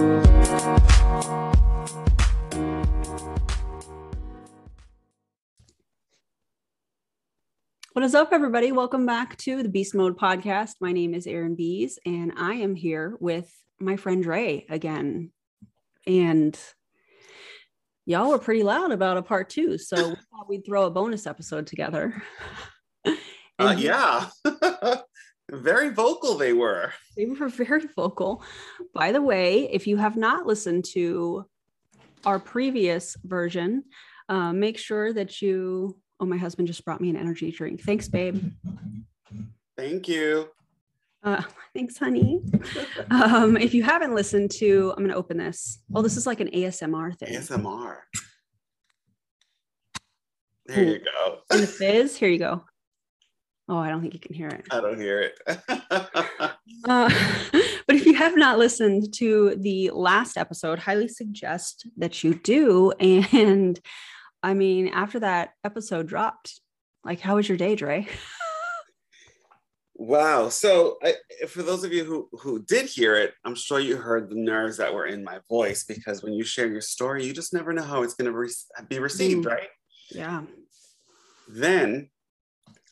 What is up, everybody? Welcome back to the Beast Mode podcast. My name is Erin Biest, and I am here with my friend Dre again. And y'all were pretty loud about a part two, so we thought we'd throw a bonus episode together. Uh, yeah, very vocal they were. They were very vocal. By the way, if you have not listened to our previous version, uh, make sure that you. Oh, my husband just brought me an energy drink. Thanks, babe. Thank you. Uh, thanks, honey. um, if you haven't listened to, I'm going to open this. Oh, this is like an ASMR thing. ASMR. There you go. And the fizz, here you go. Oh, I don't think you can hear it. I don't hear it. Uh, but if you have not listened to the last episode, highly suggest that you do. And I mean, after that episode dropped, like, how was your day, Dre? wow. So, I, for those of you who who did hear it, I'm sure you heard the nerves that were in my voice because when you share your story, you just never know how it's going to re- be received, Mm. right? Yeah. Then,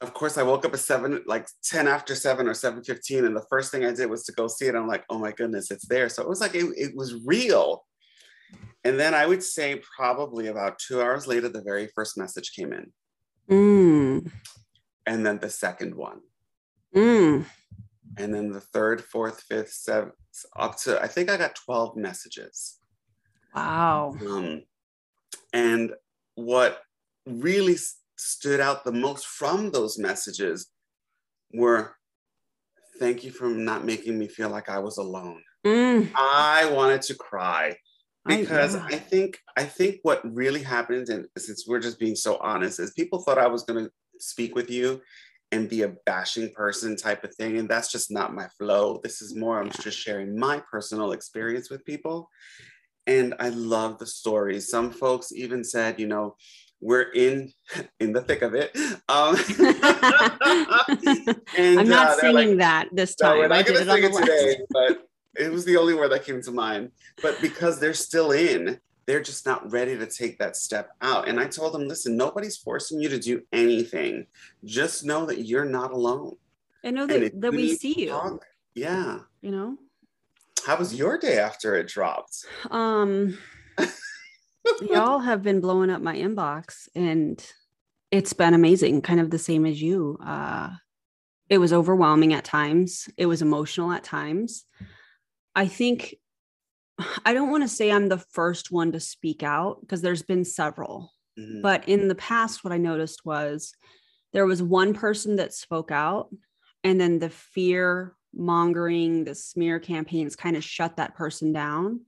of course, I woke up at seven, like 10 after seven or 7.15. And the first thing I did was to go see it. I'm like, oh my goodness, it's there. So it was like, it, it was real. And then I would say probably about two hours later, the very first message came in. Mm. And then the second one. Mm. And then the third, fourth, fifth, seventh, up to, I think I got 12 messages. Wow. Um, and what really stood out the most from those messages were thank you for not making me feel like I was alone. Mm. I wanted to cry because yeah. I, think I think what really happened, and since we're just being so honest, is people thought I was going to speak with you and be a bashing person type of thing, and that's just not my flow. This is more I'm just sharing my personal experience with people, and I love the stories. Some folks even said, you know, we're in in the thick of it. Um, and, I'm not uh, singing like, that this no, time. we're not going to it sing it today, but it was the only word that came to mind. But because they're still in, they're just not ready to take that step out. And I told them, listen, nobody's forcing you to do anything. Just know that you're not alone. I know that, if that we see you, talk- Yeah. you know? How was your day after it dropped? Um, y'all have been blowing up my inbox and it's been amazing, kind of the same as you. Uh, it was overwhelming at times, it was emotional at times. I think I don't want to say I'm the first one to speak out because there's been several. Mhm. But in the past, what I noticed was there was one person that spoke out, and then the fear mongering, the smear campaigns kind of shut that person down.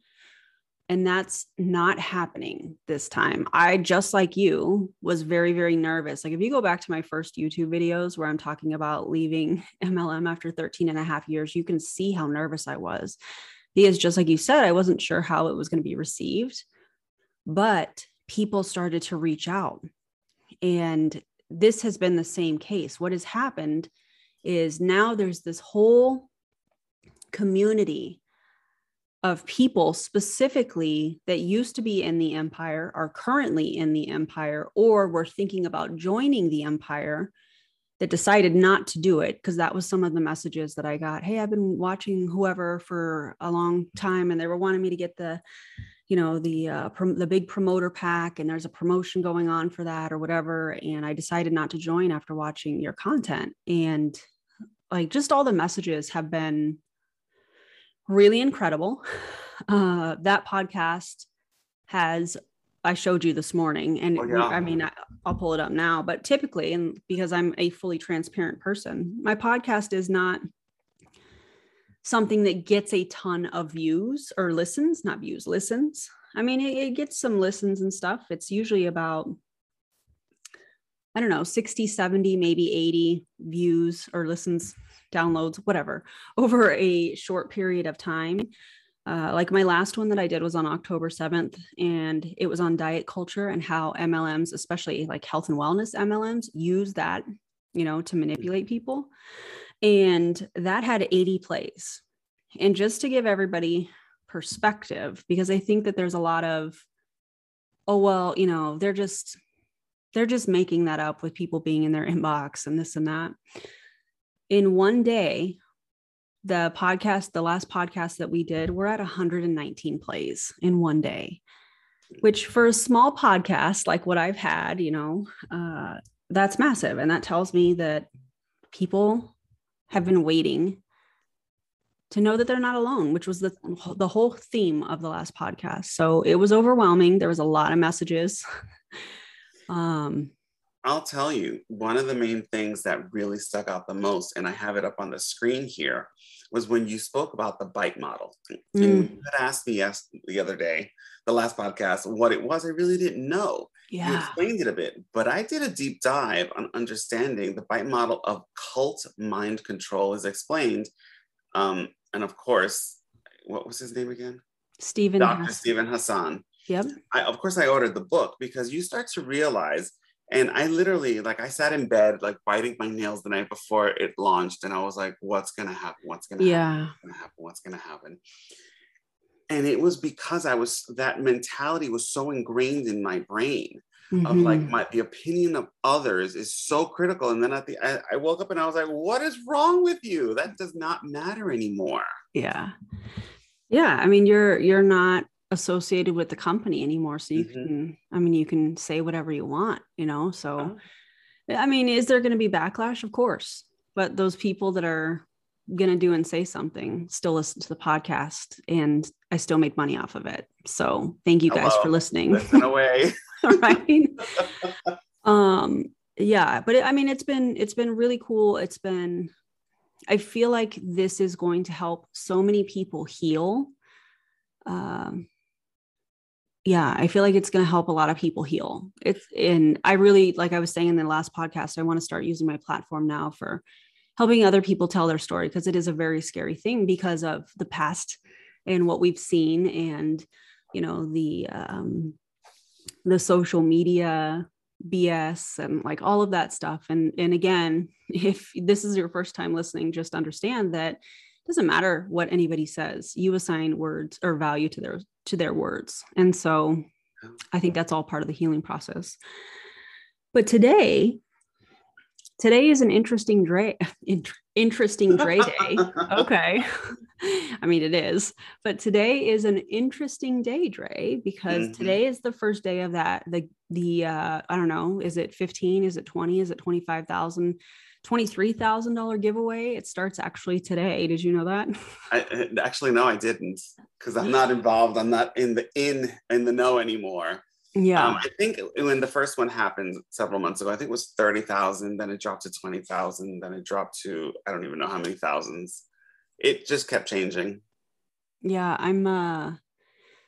And that's not happening this time. I, just like you, was very, very nervous. Like, if you go back to my first YouTube videos where I'm talking about leaving MLM after 13 and a half years, you can see how nervous I was. Because, just like you said, I wasn't sure how it was going to be received. But people started to reach out. And this has been the same case. What has happened is now there's this whole community of people specifically that used to be in the empire, are currently in the empire, or were thinking about joining the empire that decided not to do it because that was some of the messages that I got. Hey, I've been watching whoever for a long time and they were wanting me to get the you know the uh, the big promoter pack and there's a promotion going on for that or whatever and i decided not to join after watching your content and like just all the messages have been really incredible uh that podcast has i showed you this morning and Oh, yeah. i mean I, i'll pull it up now but typically and because i'm a fully transparent person my podcast is not something that gets a ton of views or listens, not views, listens. I mean, it, it gets some listens and stuff. It's usually about, I don't know, 60, 70, maybe 80 views or listens, downloads, whatever, over a short period of time. Uh, like my last one that I did was on October 7th, and it was on diet culture and how MLMs, especially like health and wellness MLMs, use that, you know, to manipulate people and that had 80 plays. And just to give everybody perspective because I think that there's a lot of, oh, well, you know, they're just, they're just making that up with people being in their inbox and this and that. In one day, the podcast, the last podcast that we did, we're at 119 plays in one day, which for a small podcast like what I've had, you know, uh, that's massive. And that tells me that people have been waiting to know that they're not alone, which was the the whole theme of the last podcast. So it was overwhelming. There was a lot of messages. um, I'll tell you, one of the main things that really stuck out the most, and I have it up on the screen here, was when you spoke about the bite model. Mm. And you had asked me yes, the other day, the last podcast, what it was. I really didn't know. Yeah. You explained it a bit, but I did a deep dive on understanding the bite model of cult mind control is explained. Um, and of course, what was his name again? Steven. Dr. Hassan. Steven Hassan. Yep. I, of course, I ordered the book because you start to realize, and I literally, like, I sat in bed, like, biting my nails the night before it launched, and I was like, what's going to happen? What's going to yeah. happen? What's going to happen? And it was because I was, that mentality was so ingrained in my brain. Mm-hmm. Of like my the opinion of others is so critical, and then at the I, I woke up and I was like, "What is wrong with you? That does not matter anymore." Yeah, yeah. I mean, you're you're not associated with the company anymore so you mm-hmm. can i mean you can say whatever you want you know so uh-huh. i mean is there going to be backlash of course but those people that are going to do and say something still listen to the podcast and i still make money off of it so thank you guys Hello. for listening listen away right um yeah but it, i mean it's been it's been really cool it's been i feel like this is going to help so many people heal um yeah i feel like it's going to help a lot of people heal. It's and i really like i was saying in the last podcast i want to start using my platform now for helping other people tell their story because it is a very scary thing because of the past and what we've seen and you know the um the social media bs and like all of that stuff. And and again if this is your first time listening just understand that doesn't matter what anybody says you assign words or value to their to their words and so i think that's all part of the healing process but today today is an interesting Dre interesting Dre day okay I mean, it is, but today is an interesting day, Dre, because mm-hmm. today is the first day of that. The, the, uh, I don't know, is it 15? Is it 20? Is it 25,000? $23,000 giveaway. It starts actually today. Did you know that? I uh, actually, no, I didn't because I'm not involved. I'm not in the, in, in the know anymore. Yeah. Um, I think when the first one happened several months ago, I think it was 30,000, then it dropped to 20,000, then it dropped to, I don't even know how many thousands it just kept changing. Yeah, I'm. uh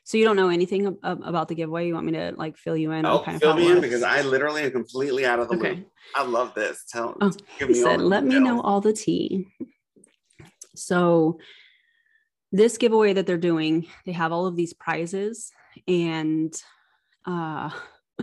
So you don't know anything ab- about the giveaway? You want me to like fill you in? Oh, kind fill me in because I literally am completely out of the okay. loop. I love this. Tell. Oh, give me said, "Let me know all the tea." So this giveaway that they're doing, they have all of these prizes and uh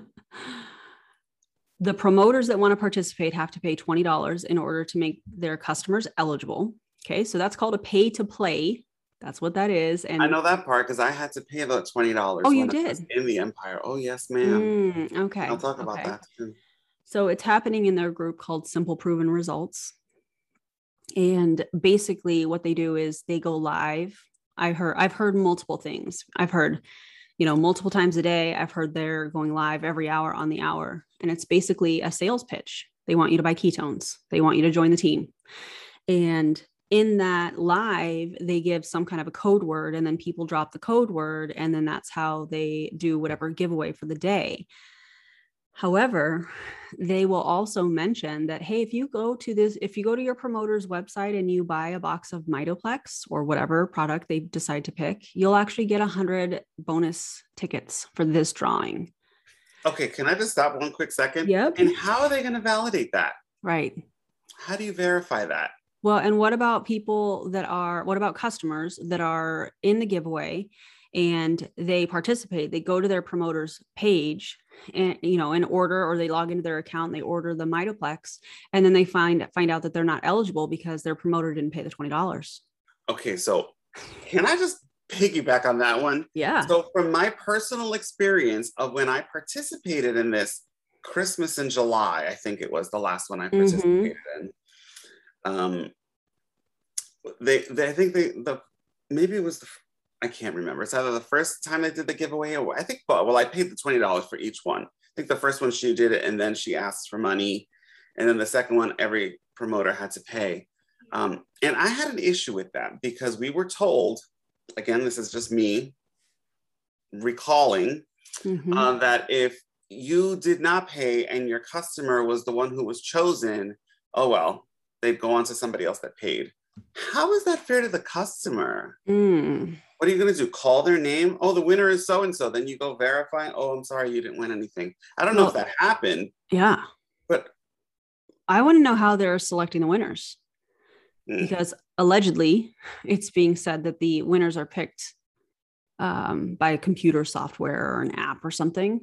the promoters that want to participate have to pay $20 in order to make their customers eligible Okay, so that's called a pay to play. That's what that is. And I know that part because I had to pay about twenty dollars. Oh, you did in the Empire. Oh, yes, ma'am. Mm, okay, I'll talk about okay. that too. So it's happening in their group called Simple Proven Results, and basically what they do is they go live. I heard I've heard multiple things. I've heard, you know, multiple times a day. I've heard they're going live every hour on the hour, and it's basically a sales pitch. They want you to buy ketones. They want you to join the team, and in that live they give some kind of a code word and then people drop the code word and then that's how they do whatever giveaway for the day. However they will also mention that hey if you go to this if you go to your promoter's website and you buy a box of mitoplex or whatever product they decide to pick you'll actually get a hundred bonus tickets for this drawing. Okay can i just stop one quick second? Yep. And how are they going to validate that? Right. How do you verify that well, and what about people that are, what about customers that are in the giveaway and they participate? They go to their promoter's page and, you know, in order, or they log into their account, they order the Mitoplex, and then they find, find out that they're not eligible because their promoter didn't pay the $20. Okay. So can I just piggyback on that one. Yeah. So, from my personal experience of when I participated in this Christmas in July, I think it was the last one I Mm-hmm. participated in. Um, they, they, I think they, the maybe it was the, I can't remember. It's either the first time they did the giveaway or I think, well, I paid the twenty dollars for each one. I think the first one she did it, and then she asked for money, and then the second one every promoter had to pay. Um, and I had an issue with that because we were told, again, this is just me recalling Mhm. uh, that if you did not pay and your customer was the one who was chosen, oh well, they'd go on to somebody else that paid. How is that fair to the customer? Mm. What are you going to do? Call their name? Oh, the winner is so and so. Then you go verify. Oh, I'm sorry, you didn't win anything. I don't know if that happened, Yeah. but I want to know how they're selecting the winners mm, because allegedly it's being said that the winners are picked um, by a computer software or an app or something.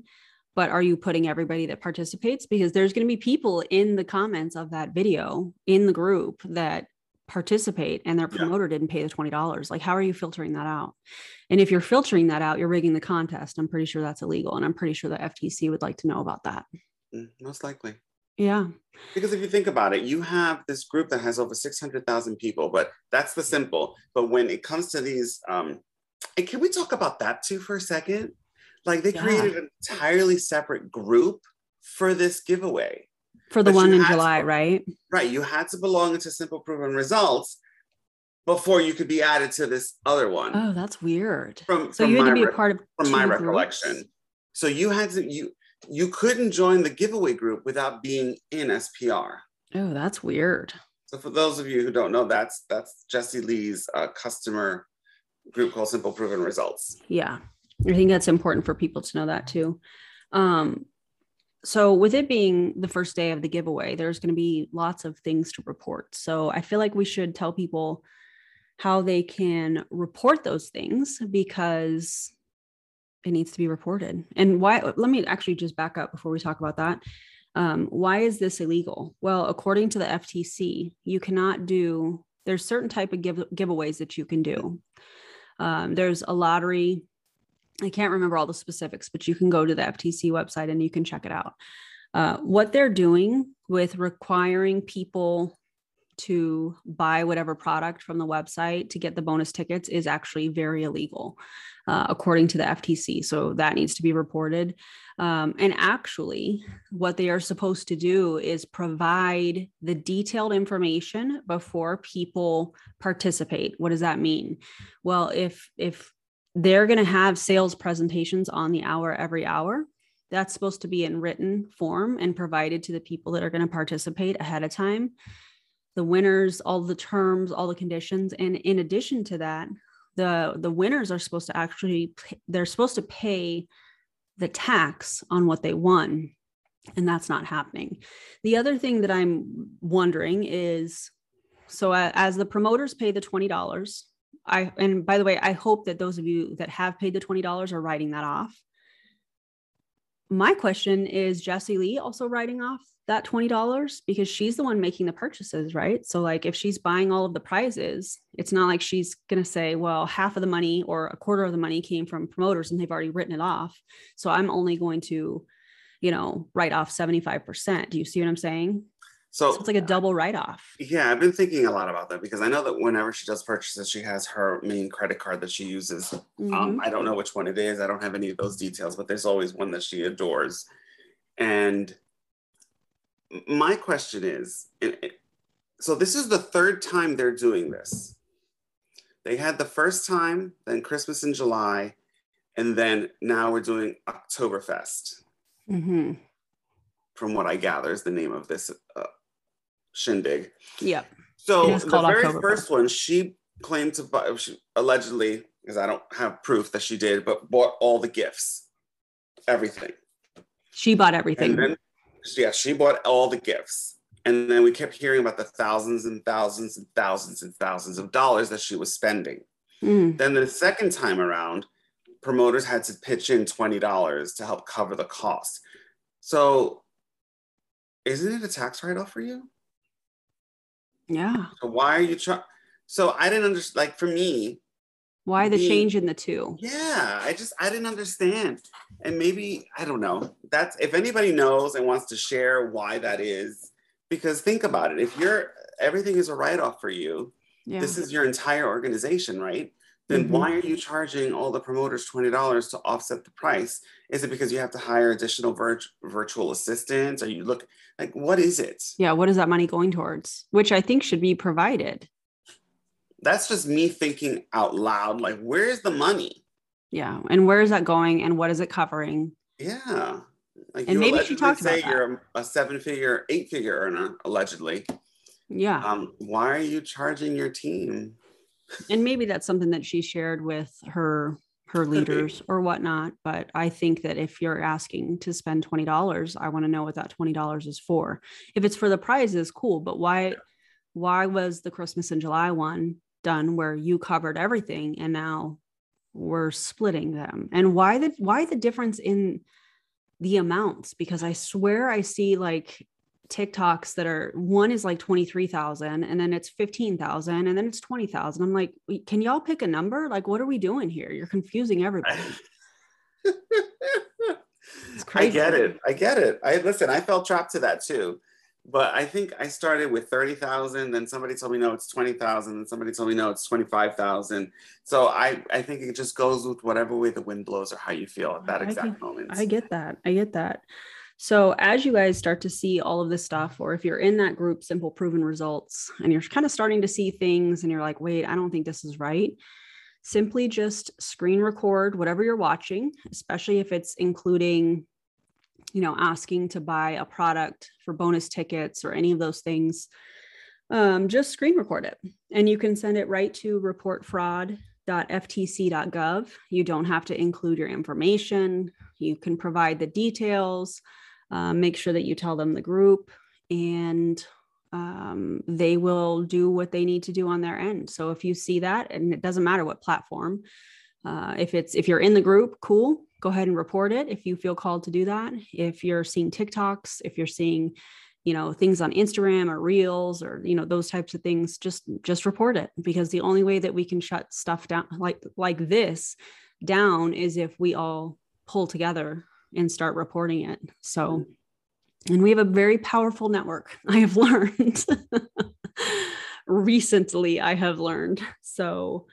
But are you putting everybody that participates? Because there's going to be people in the comments of that video in the group that participate and their Yeah. promoter didn't pay the $20. Like, how are you filtering that out? And if you're filtering that out, you're rigging the contest. I'm pretty sure that's illegal. And I'm pretty sure the FTC would like to know about that. mm, most likely. Yeah. Because if you think about it, you have this group that has over 600,000 people, but that's the simple. But when it comes to these, um, and can we talk about that too for a second? Like they Yeah. created an entirely separate group for this giveaway. For the But one in had to- July, right? Right. You had to belong to Simple Proven Results before you could be added to this other one. Oh, that's weird. from So from you had to be a part of from my groups? recollection. So you had to you you couldn't join the giveaway group without being in SPR. Oh, that's weird. So for those of you who don't know, that's that's Jesse Lee's uh, customer group called Simple Proven Results. Yeah. I think that's important for people to know that too. Um, so with it being the first day of the giveaway, there's going to be lots of things to report. So I feel like we should tell people how they can report those things because it needs to be reported. And why? Let me actually just back up before we talk about that. Um, why is this illegal? Well, according to the FTC, you cannot do. There's certain type of give, giveaways that you can do. Um, there's a lottery. I can't remember all the specifics, but you can go to the FTC website and you can check it out. Uh, what they're doing with requiring people to buy whatever product from the website to get the bonus tickets is actually very illegal, uh, according to the FTC. So that needs to be reported. Um, and actually, what they are supposed to do is provide the detailed information before people participate. What does that mean? Well, if if they're going to have sales presentations on the hour every hour, that's supposed to be in written form and provided to the people that are going to participate ahead of time. The winners all the terms all the conditions and in addition to that the the winners are supposed to actually they're supposed to pay the tax on what they won and that's not happening. The other thing that i'm wondering is so as the promoters pay the $20 i and by the way i hope that those of you that have paid the $20 are writing that off my question is Jesse Lee also writing off that $20 because she's the one making the purchases, right? So, like, if she's buying all of the prizes, it's not like she's going to say, well, half of the money or a quarter of the money came from promoters and they've already written it off. So, I'm only going to, you know, write off 75%. Do you see what I'm saying? So, so it's like a double write off. Yeah, I've been thinking a lot about that because I know that whenever she does purchases, she has her main credit card that she uses. Mm-hmm. Um, I don't know which one it is. I don't have any of those details, but there's always one that she adores. And my question is so this is the third time they're doing this. They had the first time, then Christmas in July, and then now we're doing Oktoberfest. Mm-hmm. From what I gather, is the name of this uh, shindig. Yeah. So the very first one, she claimed to buy, she, allegedly, because I don't have proof that she did, but bought all the gifts, everything. She bought everything. And then, yeah, she bought all the gifts. And then we kept hearing about the thousands and thousands and thousands and thousands of dollars that she was spending. Mm. Then the second time around, promoters had to pitch in $20 to help cover the cost. So isn't it a tax write-off for you? Yeah. So why are you trying? So I didn't understand. Like for me, Why the being- change in the two? Yeah, I just I didn't understand. And maybe I don't know. That's if anybody knows and wants to share why that is because think about it. If you're everything is a write off for you, Yeah. this is your entire organization, right? Then Mhm. why are you charging all the promoters $20 to offset the price? Is it because you have to hire additional virt- virtual assistants? Or you look like what is it? yeah. What is that money going towards? Which I think should be provided. That's just me thinking out loud. Like, where's the money? Yeah. And where is that going and what is it covering? Yeah. Like And maybe she talked about say that. you're a seven figure, eight figure earner, allegedly. Yeah. Um, why are you charging your team? And maybe that's something that she shared with her her leaders or whatnot but i think that if you're asking to spend $20 i want to know what that $20 is for. If it's for the prizes cool but why why was the christmas in july one done where you covered everything and now we're splitting them? And why the why the difference in the amounts? Because i swear i see like TikToks that are one is like 23,000 and then it's 15,000 and then it's 20,000. I'm like, can y'all pick a number? Like, what are we doing here? You're confusing everybody. It's crazy. I get it. I get it. I listen, I fell trapped to that too. But I think I started with 30,000, then somebody told me no, it's 20,000, and somebody told me no, it's 25,000. So I I think it just goes with whatever way the wind blows or how you feel at that I exact can- moment. I get that. I get that. So as you guys start to see all of this stuff, or if you're in that group, simple proven results, and you're kind of starting to see things and you're like, wait, I don't think this is right. Simply just screen record whatever you're watching, especially if it's including, you know, asking to buy a product for bonus tickets or any of those things. Um, just screen record it and you can send it right to reportfraud.ftc.gov. You don't have to include your information. You can provide the details, uh, make sure that you tell them the group, and um, they will do what they need to do on their end. So if you see that, and it doesn't matter what platform, uh, if it's if you're in the group, cool, go ahead and report it if you feel called to do that. If you're seeing TikToks, if you're seeing you know things on instagram or reels or you know those types of things just just report it because the only way that we can shut stuff down like like this down is if we all pull together and start reporting it so and we have a very powerful network i have learned recently i have learned so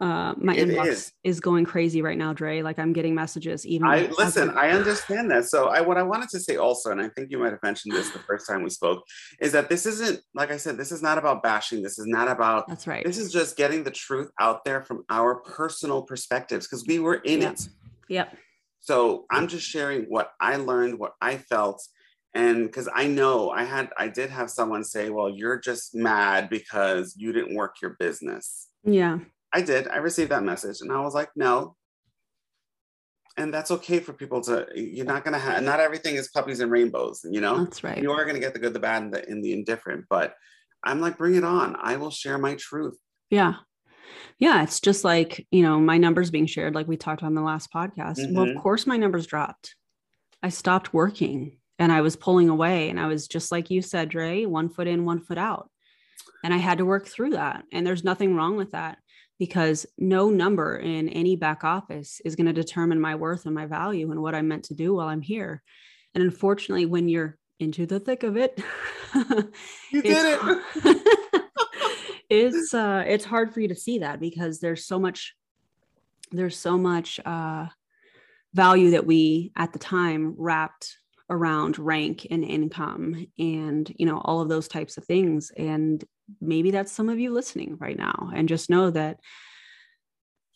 uh my It inbox is. is. going crazy right now dre like i'm getting messages even I listen, I understand that. So I what I wanted to say also, and I think you might have mentioned this the first time we spoke, is that this isn't like I said, this is not about bashing. This is not about that's right this is just getting the truth out there from our personal perspectives because we were in it. yep So I'm just sharing what I learned, what I felt. And because I know I had, I did have someone say, well, you're just mad because you didn't work your business. yeah I did. I received that message and I was like, no. And that's okay for people to, you're not going to have, not everything is puppies and rainbows, you know? that's right You are going to get the good, the bad, and the, and the indifferent. But I'm like, bring it on. I will share my truth. Yeah. Yeah. It's just like, you know, my numbers being shared, like we talked on the last podcast. Well, Mhm. of course, my numbers dropped. I stopped working and I was pulling away. And I was just like you said, Dre, one foot in, one foot out. And I had to work through that. And there's nothing wrong with that because no number in any back office is going to determine my worth and my value and what I'm meant to do while I'm here. And unfortunately, when you're into the thick of it, You did it. it. it's uh it's hard for you to see that because there's so much there's so much uh value that we at the time wrapped around rank and income and you know all of those types of things and maybe that's some of you listening right now and just know that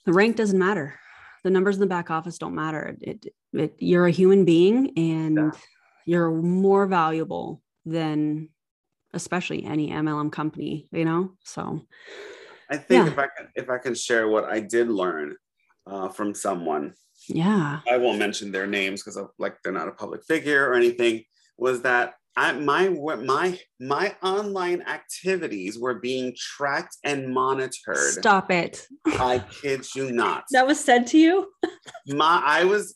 the rank doesn't matter the numbers in the back office don't matter it, it you're a human being and Yeah. you're more valuable than especially any MLM company, you know? So I think Yeah. if I can, if I can share what I did learn uh, from someone, yeah. I won't mention their names because like they're not a public figure or anything, was that I my my my online activities were being tracked and monitored. Stop it. I kid you not. That was said to you? My I was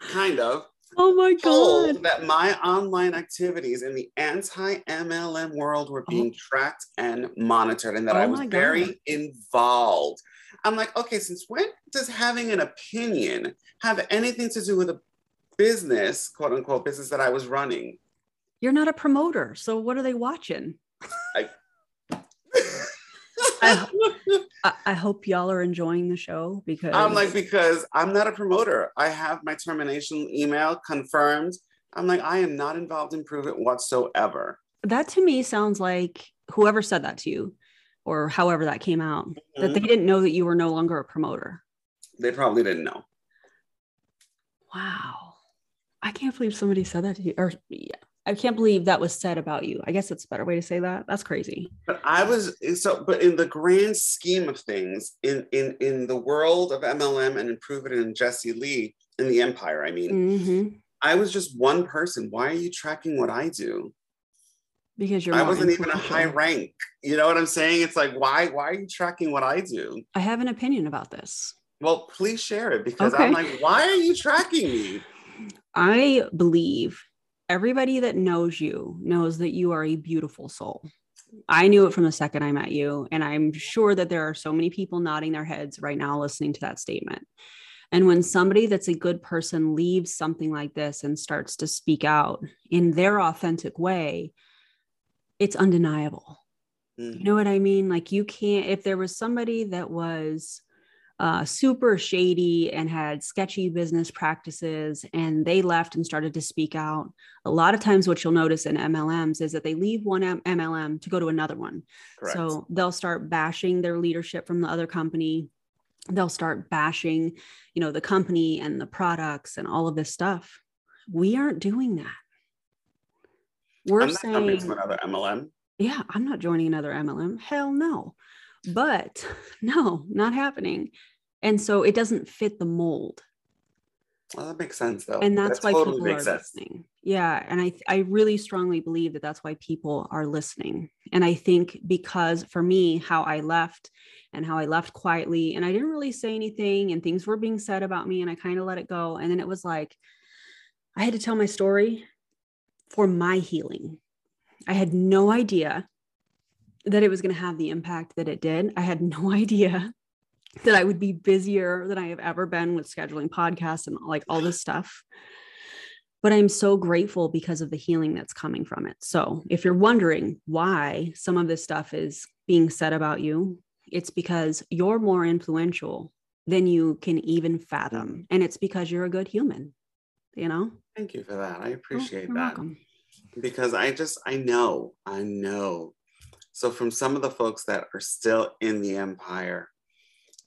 kind of Oh my God. that my online activities in the anti-MLM world were oh. being tracked and monitored and that Oh I was God. very involved. I'm like, okay, since when does having an opinion have anything to do with a business, quote unquote, business that I was running? You're not a promoter. So what are they watching? I, I, I hope y'all are enjoying the show because I'm like, because I'm not a promoter. I have my termination email confirmed. I'm like, I am not involved in Pruvit whatsoever. that to me sounds like whoever said that to you or however that came out, that they Mhm. didn't know that you were no longer a promoter. They probably didn't know. Wow. I can't believe somebody said that to you. Or yeah, I can't believe that was said about you. I guess that's a better way to say that. That's crazy. But I was so, but in the grand scheme of things, in in in the world of MLM and in Pruvit and Jesse Lee in the empire, I mean, Mhm. I was just one person. Why are you tracking what I do? Because you're I wasn't even a high rank. You know what I'm saying? It's like, why why are you tracking what I do? I have an opinion about this. Well, please share it because I'm like, why are you tracking me? I believe everybody that knows you knows that you are a beautiful soul. I knew it from the second I met you. And I'm sure that there are so many people nodding their heads right now listening to that statement. And when somebody that's a good person leaves something like this and starts to speak out in their authentic way, it's undeniable. You Mhm. know what I mean? Like you can't, if there was somebody that was uh, super shady and had sketchy business practices and they left and started to speak out, a lot of times what you'll notice in MLMs is that they leave one MLM to go to another one. Correct. So they'll start bashing their leadership from the other company. They'll start bashing, you know, the company and the products and all of this stuff. We aren't doing that. We're I'm saying to another MLM. yeah, I'm not joining another MLM. Hell no. But no, not happening. And so it doesn't fit the mold. Well, that makes sense though. And that's That why totally people are sense. listening. Yeah. And I, I really strongly believe that that's why people are listening. And I think because for me, how I left and how I left quietly, and I didn't really say anything, and things were being said about me, and I kind of let it go. And then it was like, I had to tell my story for my healing. I had no idea that it was going to have the impact that it did. I had no idea that I would be busier than I have ever been with scheduling podcasts and like all this stuff. But I'm so grateful because of the healing that's coming from it. So, if you're wondering why some of this stuff is being said about you, it's because you're more influential than you can even fathom. And it's because you're a good human, you know? Thank you for that. I Oh, appreciate you're that. welcome. because I just I know I know. So from some of the folks that are still in the empire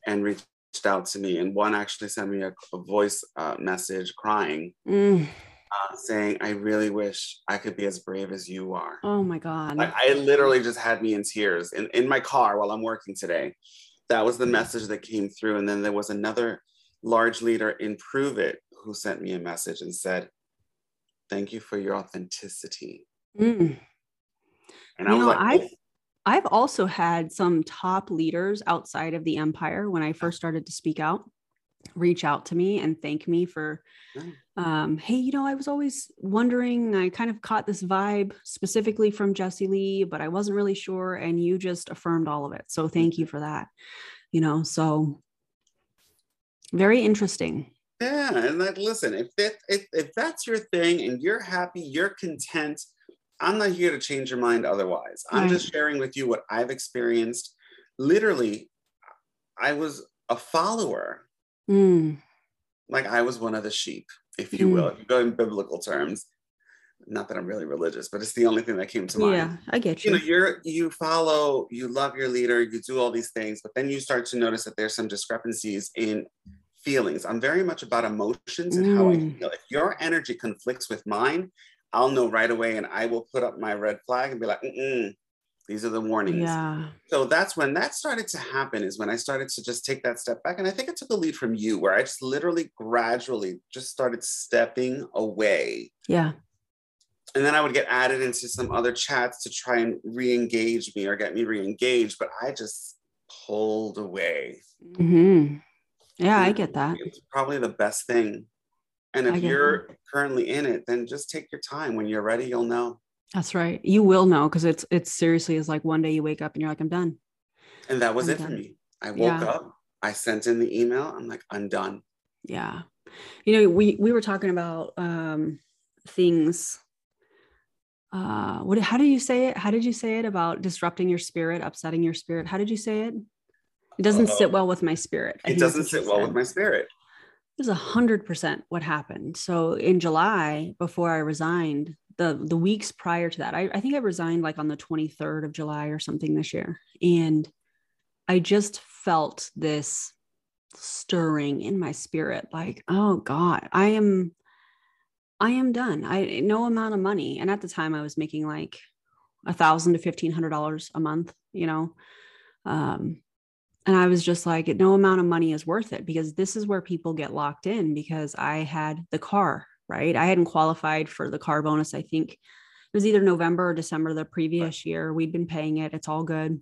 and reached out to me, and one actually sent me a, a voice uh, message crying, Mm. uh, saying, "I really wish I could be as brave as you are." Oh my God. Like I literally just had me in tears in, in my car while I'm working today. That was the message that came through. And then there was another large leader in Pruvit who sent me a message and said, Thank you for your authenticity. Mm. And I You was know, like, I've "Oh, I've also had some top leaders outside of the empire when I first started to speak out reach out to me and thank me for um, hey you know i was always wondering i kind of caught this vibe specifically from jesse lee but i wasn't really sure and you just affirmed all of it. So thank you for that you know so very interesting. Yeah, and like, listen, if that if, if that's your thing and you're happy, you're content, I'm not here to change your mind otherwise. I'm just sharing with you what I've experienced. Literally, I was a follower, Mm, like I was one of the sheep, if you will, if you go in biblical terms. Not that I'm really religious, but it's the only thing that came to mind. yeah i get you you know you're you follow you love your leader you do all these things but then you start to notice that there's some discrepancies in feelings i'm very much about emotions and how i Mm. feel if your energy conflicts with mine i'll know right away and i will put up my red flag and be like Mm-mm, these are the warnings. Yeah. So that's when that started to happen is when i started to just take that step back and i think i took a lead from you where i just literally gradually just started stepping away. Yeah. And then I would get added into some other chats to try and re-engage me or get me re-engaged, but I just pulled away. hmm yeah i get that. It's probably the best thing. And if you're currently in it, then just take your time. When you're ready, you'll know. that's right you will know because it's it's seriously is like one day you wake up and you're like i'm done And that was I'm it for me. I woke Yeah. up I sent in the email. I'm like, I'm done. Yeah. You know, we we were talking about um things uh what how did you say it? How did you say it about disrupting your spirit, upsetting your spirit? How did you say it? It doesn't Uh-oh. sit well with my spirit. I it doesn't sit well with my spirit. Was a hundred percent what happened. So in July, before I resigned, the the weeks prior to that, I, I think I resigned like on the 23rd of July or something this year. And I just felt this stirring in my spirit like oh god i am i am done i no amount of money and at the time i was making like a thousand to fifteen hundred dollars a month you know um and i was just like no amount of money is worth it because this is where people get locked in because i had the car right i hadn't qualified for the car bonus i think it was either november or december the previous year we'd been paying it it's all good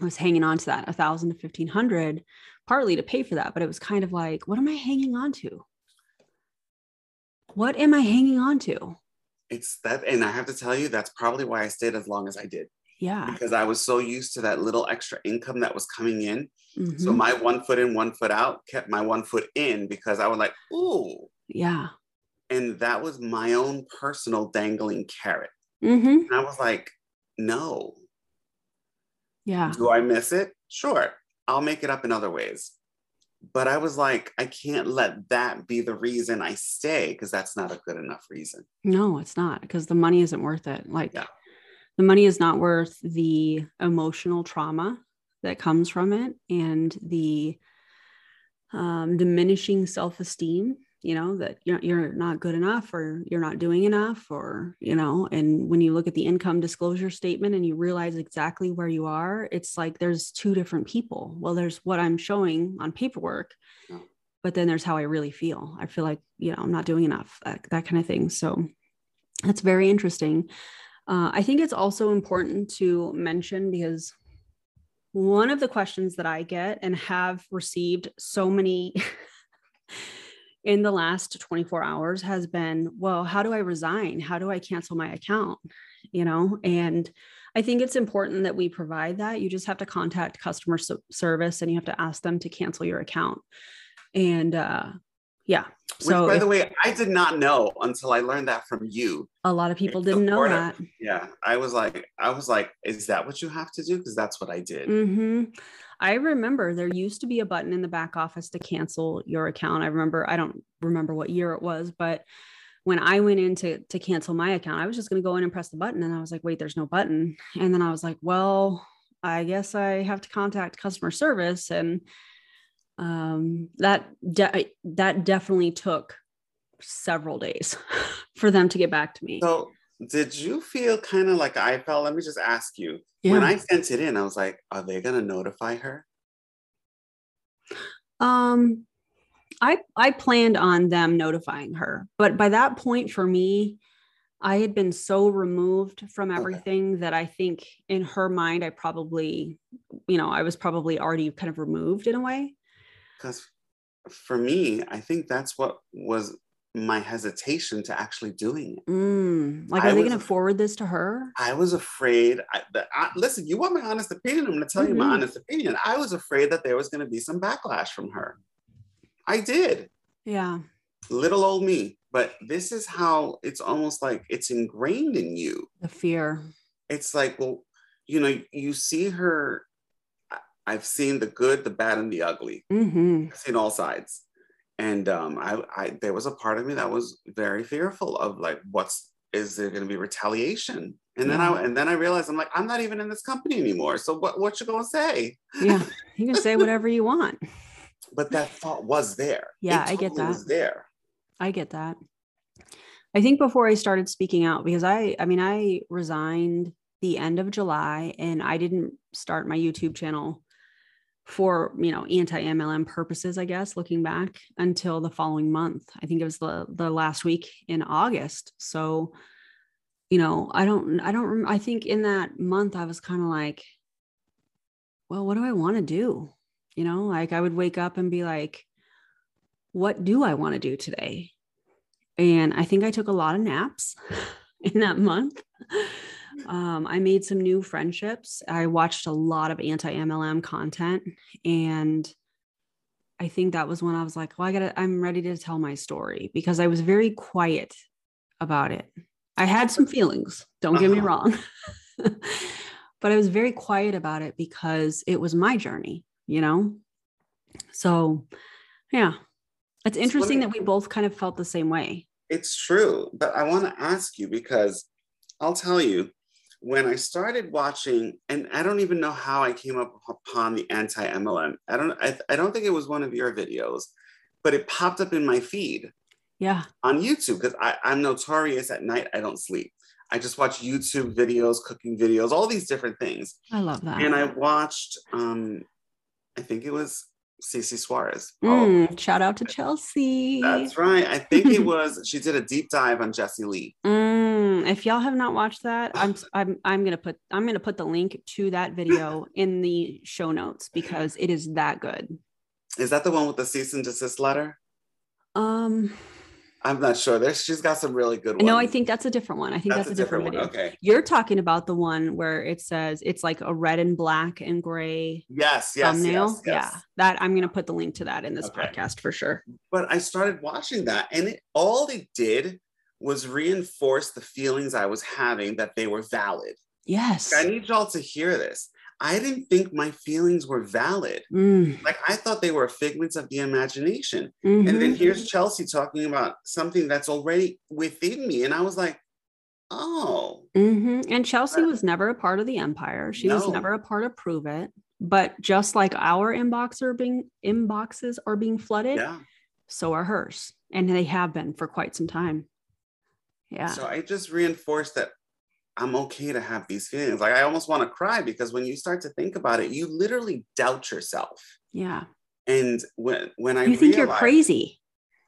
I was hanging on to that a thousand to fifteen hundred, partly to pay for that, but it was kind of like, what am I hanging on to? What am I hanging on to? It's that, and I have to tell you, that's probably why I stayed as long as I did. Yeah. Because I was so used to that little extra income that was coming in. Mm-hmm. So my one foot in, one foot out kept my one foot in because I was like, ooh. Yeah. And that was my own personal dangling carrot. Mm-hmm. I was like, no, yeah. Do I miss it? Sure. I'll make it up in other ways. But I was like, I can't let that be the reason I stay because that's not a good enough reason. No, it's not because the money isn't worth it. Like, yeah. The money is not worth the emotional trauma that comes from it and the um, diminishing self esteem you know that you're, you're not good enough or you're not doing enough or you know and when you look at the income disclosure statement and you realize exactly where you are it's like there's two different people. Well there's what i'm showing on paperwork but then there's how i really feel. I feel like you know i'm not doing enough that, that kind of thing. So that's very interesting uh, i think it's also important to mention because one of the questions that i get and have received so many in the last 24 hours has been well how do i resign? How do i cancel my account? You know and i think it's important that we provide that. You just have to contact customer service and you have to ask them to cancel your account. And uh yeah so Which, by if, the way i did not know until i learned that from you a lot of people didn't know that yeah i was like i was like is that what you have to do because that's what i did mm-hmm. I remember there used to be a button in the back office to cancel your account. I remember, I don't remember what year it was, but when I went in to, to cancel my account, I was just going to go in and press the button. And I was like, wait, there's no button. And then I was like, well, I guess I have to contact customer service. And um, that, de- that definitely took several days for them to get back to me. So did you feel kind of like I felt? Let me just ask you. Yeah. When I sent it in, I was like, are they going to notify her? Um, I I planned on them notifying her, but by that point for me, I had been so removed from everything okay. that I think in her mind, I probably, you know, I was probably already kind of removed in a way. Because for me, I think that's what was my hesitation to actually doing it. Mm, like, are I they going to forward this to her? I was afraid I, that, I, listen, you want my honest opinion? I'm going to tell mm-hmm. you my mm-hmm. honest opinion. I was afraid that there was going to be some backlash from her. I did. Yeah. Little old me. But this is how it's almost like it's ingrained in you. The fear. It's like, well, you know, you see her. I've seen the good, the bad, and the ugly. Mm-hmm. I've seen all sides. And um, I, I there was a part of me that was very fearful of like what's is there going to be retaliation? And then I and then I realized I'm like I'm not even in this company anymore. So what what you gonna say? Yeah you can say whatever you want. But that thought was there. Yeah totally I get that was there. I get that. I think before I started speaking out because I I mean I resigned the end of July and I didn't start my YouTube channel for you know anti-mlm purposes i guess looking back until the following month. I think it was the the last week in august. So you know i don't i don't i think in that month i was kind of like well what do i want to do? You know like i would wake up and be like what do i want to do today? And i think i took a lot of naps in that month um, I made some new friendships. I watched a lot of anti MLM content and I think that was when I was like, well, I gotta, I'm ready to tell my story because I was very quiet about it. I had some feelings, don't get me Uh-huh. wrong. but I was very quiet about it because it was my journey, you know? So, yeah, it's interesting me- that we both kind of felt the same way. It's true, but I want to ask you because I'll tell you when I started watching, and I don't even know how I came up upon the anti MLM. I don't. I, I don't think it was one of your videos, but it popped up in my feed Yeah. on YouTube because I'm notorious at night. I don't sleep. I just watch YouTube videos, cooking videos, all these different things. I love that. And I watched, um, I think it was Cece Suarez. Oh, Mm, shout out to Chelsea. that's right. I think it was. She did a deep dive on Jesse Lee. Mm, if y'all have not watched that, I'm I'm I'm gonna put I'm gonna put the link to that video in the show notes because it is that good. Is that the one with the cease and desist letter? Um, I'm not sure. There's she's got some really good ones. no, I think that's a different one. I think that's, a different, video. one. Okay. You're talking about the one where it says it's like a red and black and gray Yes, yes, thumbnail. yes, yes. Yeah, that I'm gonna put the link to that in this Okay. podcast for sure. But I started watching that, and it all it did was reinforce the feelings I was having that they were valid. Yes. I need y'all to hear this. I didn't think my feelings were valid. Mm, Like I thought they were figments of the imagination. mhm. And then here's Chelsea talking about something that's already within me. And I was like, oh, Mhm. And Chelsea was never a part of the empire. She was never a part of Pruvit. But just like our inbox are being inboxes are being flooded, yeah. so are hers, and they have been for quite some time. Yeah. So I just reinforced that I'm okay to have these feelings. Like I almost want to cry because when you start to think about it, you literally doubt yourself. yeah. And when when I You think you're crazy.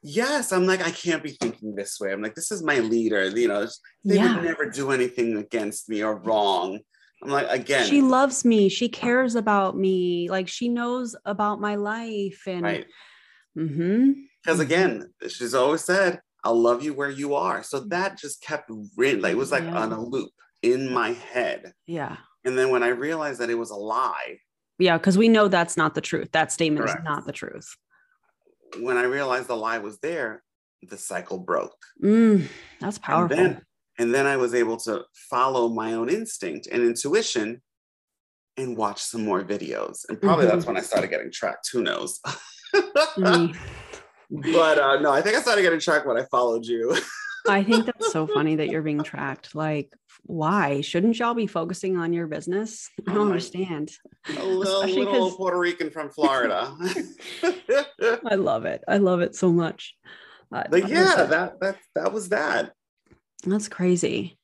Yes, I'm like I can't be thinking this way. I'm like this is my leader. You know, they Yeah. would never do anything against me or wrong. I'm like again, She loves me. She cares about me. Like she knows about my life. And right? Mhm. Because Mhm. again, she's always said, "I'll love you where you are." So that just kept. Like it was like Yeah. on a loop in my head. yeah. And then when I realized that it was a lie, Yeah. Because we know that's not the truth. That statement Correct. is not the truth. when I realized the lie was there, the cycle broke. Mm, that's And powerful. then, and then I was able to follow my own instinct and intuition and watch some more videos. And probably Mhm. that's when I started getting tracked. Who knows? Mm. But uh, no, I think I started getting tracked when I followed you. I think that's so funny that you're being tracked. Like, why shouldn't y'all be focusing on your business? I Oh don't my- understand. a little, little Puerto Rican from Florida. I love it. I love it so much. I but yeah, that. that that that was that. that's crazy.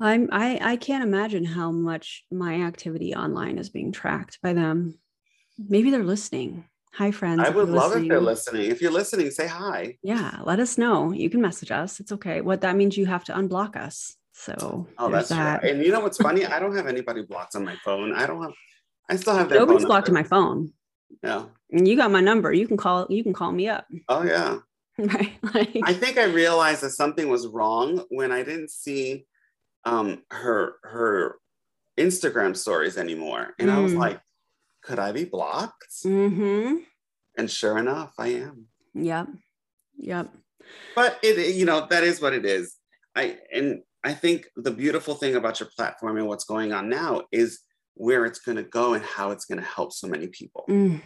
I'm I I can't imagine how much my activity online is being tracked by them. Maybe they're listening. Hi, friends. I would love if they're listening. If you're listening, say hi. Yeah, let us know. You can message us. It's okay. What that means, you have to unblock us. So Oh, that's that. right. And you know what's funny? I don't have anybody blocked on my phone. I don't have. I still have their Nobody's blocked on my phone. Yeah. And you got my number. You can call. You can call me up. Oh yeah. Right. Like, I think I realized that something was wrong when I didn't see um, her her Instagram stories anymore, and I was Mm. like, "Could I be blocked?" mm-hmm. And sure enough, I am. Yep. Yep. But it, you know, that is what it is. I and I think the beautiful thing about your platform and what's going on now is where it's going to go and how it's going to help so many people. Mm.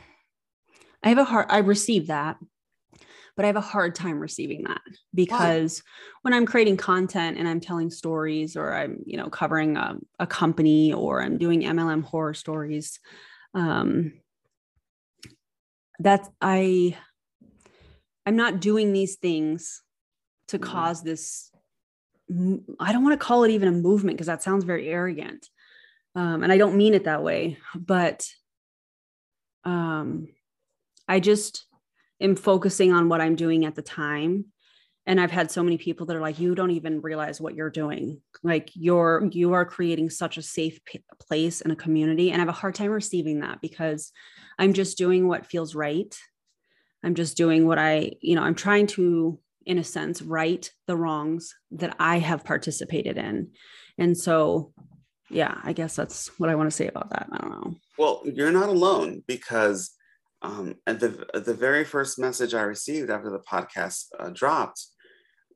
I have a hard. I receive that, but I have a hard time receiving that because when I'm creating content and I'm telling stories, or I'm you know covering a, a company, or I'm doing MLM horror stories, um, that's I I'm not doing these things to Mhm. cause this. i don't want to call it even a movement because that sounds very arrogant, um, and I don't mean it that way, but um, I just am focusing on what I'm doing at the time. And I've had so many people that are like, you don't even realize what you're doing. Like you're, you are creating such a safe p- place and a community. And I have a hard time receiving that because I'm just doing what feels right. I'm just doing what I, you know, I'm trying to, in a sense, right the wrongs that I have participated in. And so, yeah, I guess that's what I want to say about that. I don't know. Well, you're not alone because um, the the very first message I received after the podcast uh, dropped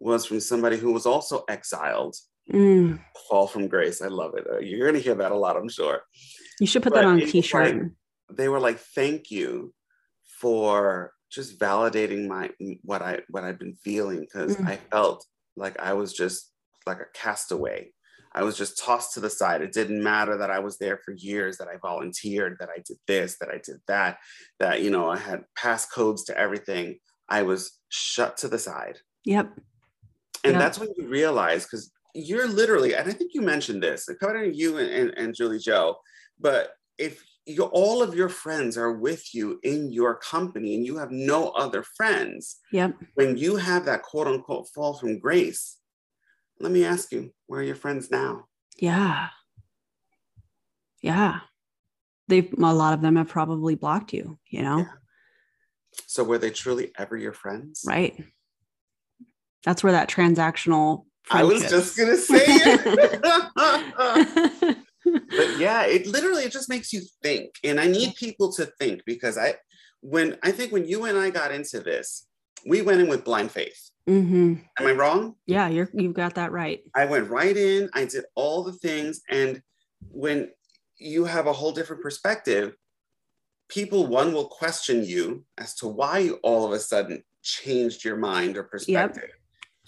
was from somebody who was also exiled. Mm. Fall from grace. I love it. Uh, you're going to hear that a lot, I'm sure. You should put but that on a t-shirt. Like, they were like, "Thank you for just validating my what I what I've been feeling because mm. I felt like I was just like a castaway. I was just tossed to the side. It didn't matter that I was there for years, that I volunteered, that I did this, that I did that, that you know I had passcodes to everything. I was shut to the side. Yep. And yep. that's when you realize because you're literally, and I think you mentioned this, to you and, and, and Julie Joe, but if you, all of your friends are with you in your company and you have no other friends. Yep. When you have that quote unquote fall from grace, let me ask you, where are your friends now? Yeah. Yeah. They've, a lot of them have probably blocked you, you know? Yeah. So were they truly ever your friends? Right. That's where that transactional. I was just going to say it. but yeah, it literally it just makes you think. And I need people to think because I when I think when you and I got into this, we went in with blind faith. Mm-hmm. Am I wrong? Yeah, you're you've got that right. I went right in, I did all the things, and when you have a whole different perspective, people one will question you as to why you all of a sudden changed your mind or perspective. Yep.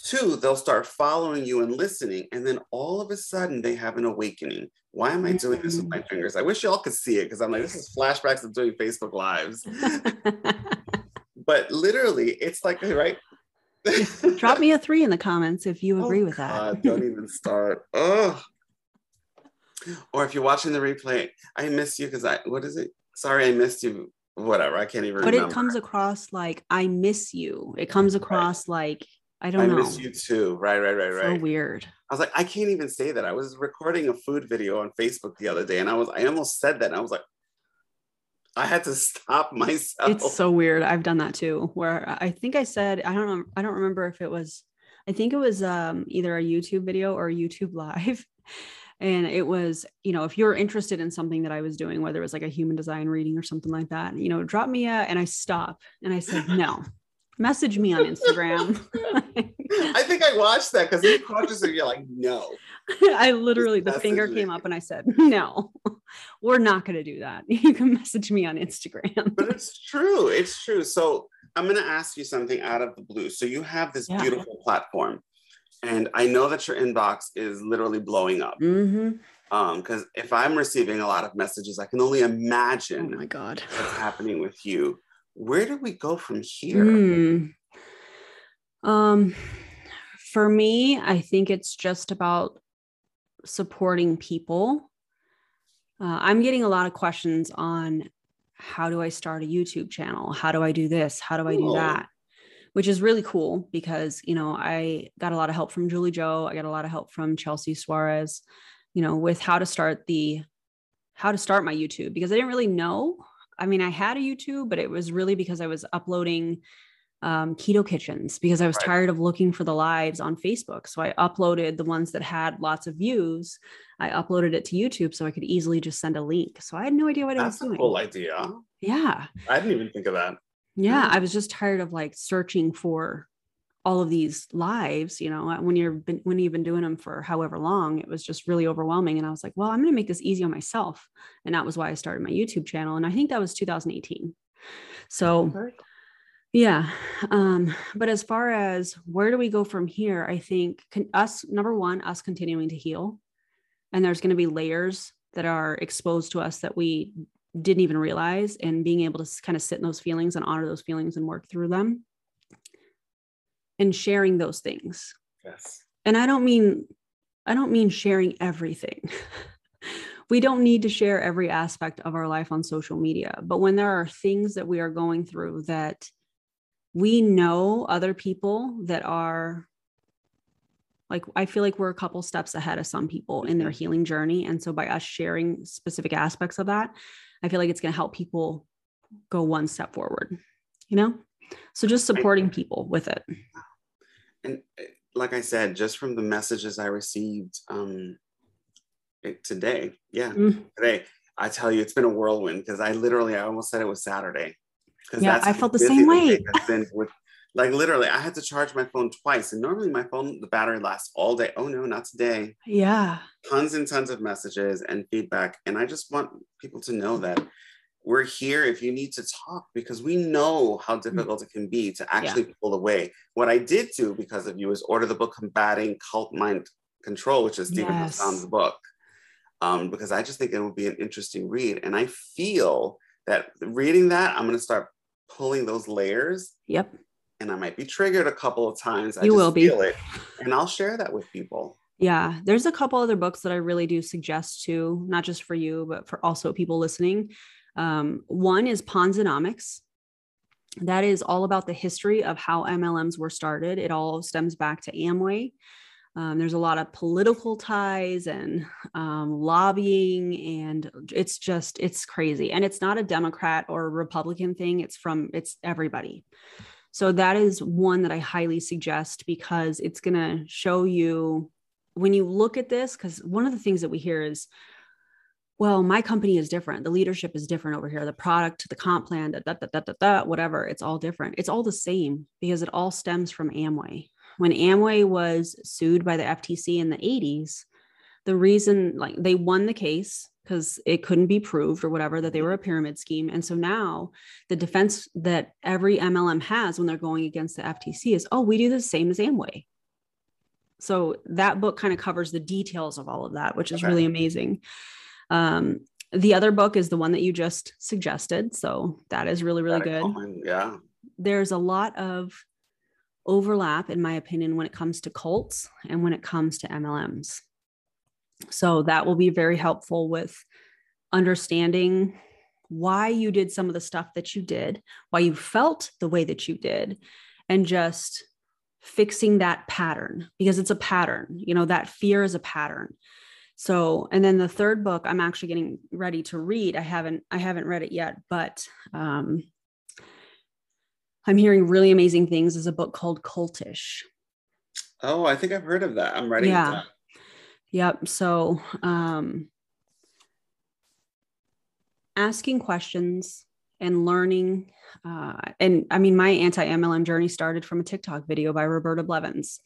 Two, they'll start following you and listening, and then all of a sudden they have an awakening. Why am I doing this with my mm. fingers? I wish y'all could see it because I'm like, this is flashbacks of doing Facebook Lives. but literally, it's like, right? Drop me a three in the comments if you agree oh, with God, that. don't even start. Oh. Or if you're watching the replay, I miss you because I, what is it? Sorry, I missed you. Whatever. I can't even but remember. it comes across like, I miss you. It comes across right. like, I don't I know. I miss you too. Right, right, right, right. So weird. I was like, I can't even say that. I was recording a food video on Facebook the other day, and I was, I almost said that, and I was like, I had to stop myself. It's so weird. I've done that too. Where I think I said, I don't know, I don't remember if it was, I think it was um, either a YouTube video or a YouTube live. And it was, you know, if you're interested in something that I was doing, whether it was like a human design reading or something like that, you know, drop me a, and I stop and I said, no, message me on Instagram. I think I watched that because he conscious and you're like, no. I literally the finger came up and I said, no, we're not gonna do that. You can message me on Instagram. but it's true. It's true. So I'm gonna ask you something out of the blue. So you have this yeah. beautiful platform. And I know that your inbox is literally blowing up. Mm-hmm because um, if I'm receiving a lot of messages, I can only imagine oh my God. what's happening with you where do we go from here? Mm. Um, for me, I think it's just about supporting people. Uh, I'm getting a lot of questions on how do I start a YouTube channel? How do I do this? How do I do that? Which is really cool because, you know, I got a lot of help from Julie Joe. I got a lot of help from Chelsea Suarez, you know, with how to start the, how to start my YouTube because I didn't really know I mean, I had a YouTube, but it was really because I was uploading um, keto kitchens because I was right. tired of looking for the lives on Facebook. So I uploaded the ones that had lots of views. I uploaded it to YouTube so I could easily just send a link. So I had no idea what That's I was doing. That's a cool idea. Yeah. I didn't even think of that. Yeah, I was just tired of like searching for all of these lives you know when you're been when you've been doing them for however long it was just really overwhelming. And i was like well i'm going to make this easy on myself. And that was why i started my youtube channel. And i think that was 2018 so yeah um but as far as where do we go from here i think can, us number one us continuing to heal. And there's going to be layers that are exposed to us that we didn't even realize and being able to kind of sit in those feelings and honor those feelings and work through them and sharing those things. Yes. And I don't mean I don't mean sharing everything. we don't need to share every aspect of our life on social media, but when there are things that we are going through that we know other people that are like I feel like we're a couple steps ahead of some people in their mm-hmm. healing journey and so by us sharing specific aspects of that, I feel like it's going to help people go one step forward, you know? So just supporting people with it. And eh, like I said, just from the messages I received um, today, yeah, mm. today, I tell you, it's been a whirlwind because I literally, I almost said it was Saturday. Yeah, I felt the same way. with, like literally, I had to charge my phone twice, and normally my phone the battery lasts all day. Oh no, not today. Yeah, tons and tons of messages and feedback, and I just want people to know that we're here if you need to talk because we know how mm. difficult it can be to actually yeah. pull away. What I did do because of you is order the book Combating Cult Mind Control, which is Steven yes. Hassan's book, um, because I just think it would be an interesting read. And I feel that reading that, I'm going to start pulling those layers. Yep. And I might be triggered a couple of times. I you will be. It, and I'll share that with people. Yeah, there's a couple other books that I really do suggest to, not just for you, but for also people listening. Um, one is Ponzonomics. That is all about the history of how MLMs were started. It all stems back to Amway. Um, there's a lot of political ties and um, lobbying, and it's just it's crazy. And it's not a Democrat or Republican thing. It's from it's everybody. So that is one that I highly suggest because it's going to show you when you look at this. Because one of the things that we hear is, well, my company is different. The leadership is different over here. The product, the comp plan, da, da, da, da, da, whatever. It's all different. It's all the same because it all stems from Amway. When Amway was sued by the FTC in the 80s, the reason, like, they won the case because it couldn't be proved or whatever that they were a pyramid scheme. And so now the defense that every MLM has when they're going against the FTC is, oh, we do the same as Amway. So that book kind of covers the details of all of that, which is okay. really amazing. Um, the other book is the one that you just suggested. So that is really, really good. Yeah. There's a lot of overlap, in my opinion, when it comes to cults and when it comes to MLMs. So that will be very helpful with understanding why you did some of the stuff that you did, why you felt the way that you did, and just fixing that pattern because it's a pattern. You know, that fear is a pattern. So, and then the third book I'm actually getting ready to read. I haven't I haven't read it yet, but um, I'm hearing really amazing things. Is a book called Cultish. Oh, I think I've heard of that. I'm writing yeah. Yep. So, um, asking questions and learning. Uh, and I mean, my anti MLM journey started from a TikTok video by Roberta Blevins.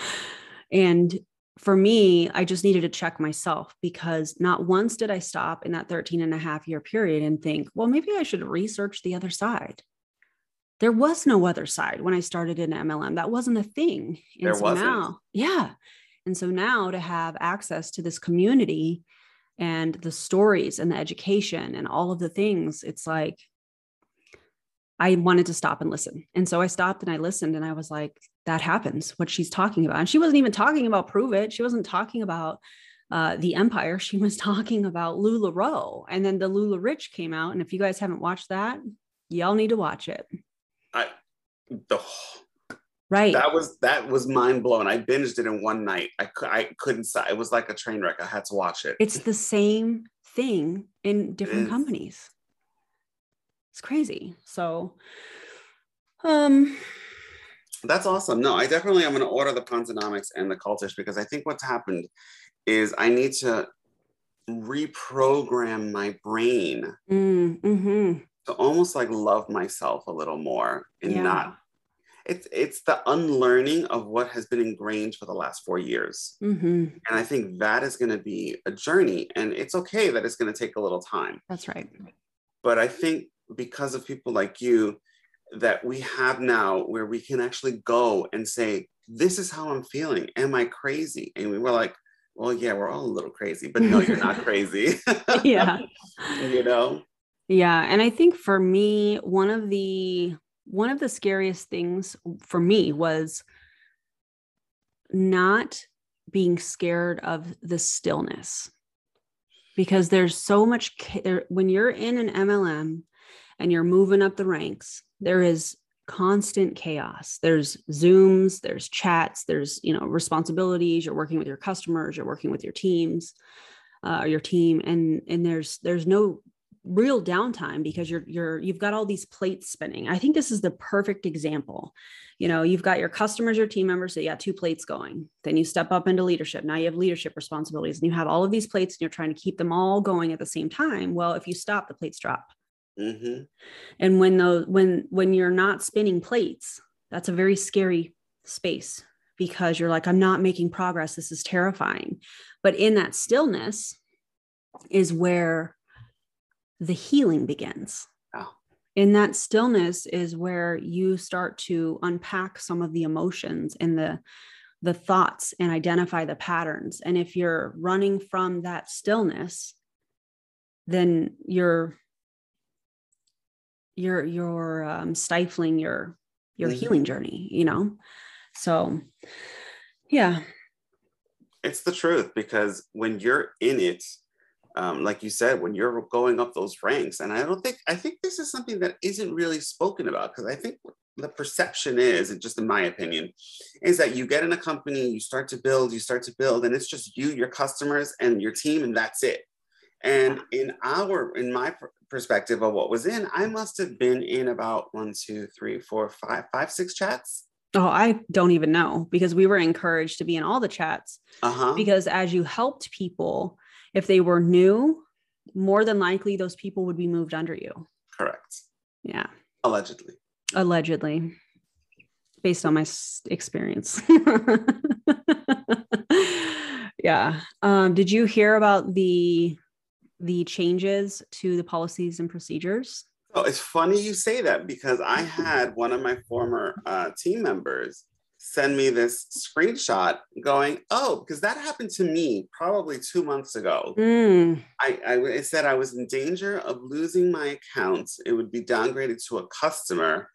and for me, I just needed to check myself because not once did I stop in that 13 and a half year period and think, well, maybe I should research the other side. There was no other side when I started in MLM. That wasn't a thing. And there so wasn't. now, yeah. And so now to have access to this community and the stories and the education and all of the things, it's like I wanted to stop and listen. And so I stopped and I listened and I was like, that happens, what she's talking about. And she wasn't even talking about Pruvit. She wasn't talking about uh, the empire. She was talking about LuLaRoe. And then the LuLaRich came out. And if you guys haven't watched that, y'all need to watch it. I, the, right. That was, that was mind blowing. I binged it in one night. I, I couldn't, it was like a train wreck. I had to watch it. It's the same thing in different companies it's crazy. So, um, that's awesome. No, I definitely am going to order the Ponzonomics and the Cultish because I think what's happened is I need to reprogram my brain mm, mm-hmm. to almost like love myself a little more and yeah. not. It's it's the unlearning of what has been ingrained for the last four years, mm-hmm. and I think that is going to be a journey, and it's okay that it's going to take a little time. That's right. But I think because of people like you that we have now where we can actually go and say, This is how I'm feeling. Am I crazy? And we were like, Well, yeah, we're all a little crazy, but no, you're not crazy. yeah. you know? Yeah. And I think for me, one of the one of the scariest things for me was not being scared of the stillness because there's so much when you're in an MLM and you're moving up the ranks, there is constant chaos. There's Zooms, there's chats, there's, you know, responsibilities, you're working with your customers, you're working with your teams, uh, your team and and there's there's no real downtime because you're you're you've got all these plates spinning. I think this is the perfect example. You know, you've got your customers, your team members, so you got two plates going. Then you step up into leadership. Now you have leadership responsibilities and you have all of these plates and you're trying to keep them all going at the same time. Well, if you stop, the plates drop Mm-hmm. And when those when when you're not spinning plates, that's a very scary space because you're like, I'm not making progress. This is terrifying. But in that stillness is where the healing begins. Oh. In that stillness is where you start to unpack some of the emotions and the the thoughts and identify the patterns. And if you're running from that stillness, then you're you're you're um, stifling your your Mhm. healing journey. You know, so yeah, It's the truth because when you're in it, um, like you said, when you're going up those ranks, and I don't think I think this is something that isn't really spoken about because I think the perception is, and just in my opinion, is that you get in a company, you start to build, you start to build, and it's just you, your customers, and your team, and that's it. And in our, in my perspective of what was in, I must have been in about one, two, three, four, five, five, six chats. Oh, I don't even know because we were encouraged to be in all the chats Uh huh. because as you helped people, if they were new, more than likely those people would be moved under you. Correct. Yeah, Allegedly. allegedly, based on my experience. yeah. Um, did you hear about the the changes to the policies and procedures? Oh, it's funny you say that because I had one of my former uh, team members send me this screenshot going, oh, because that happened to me probably two months ago. Mm, I, I it said I was in danger of losing my account. It would be downgraded to a customer.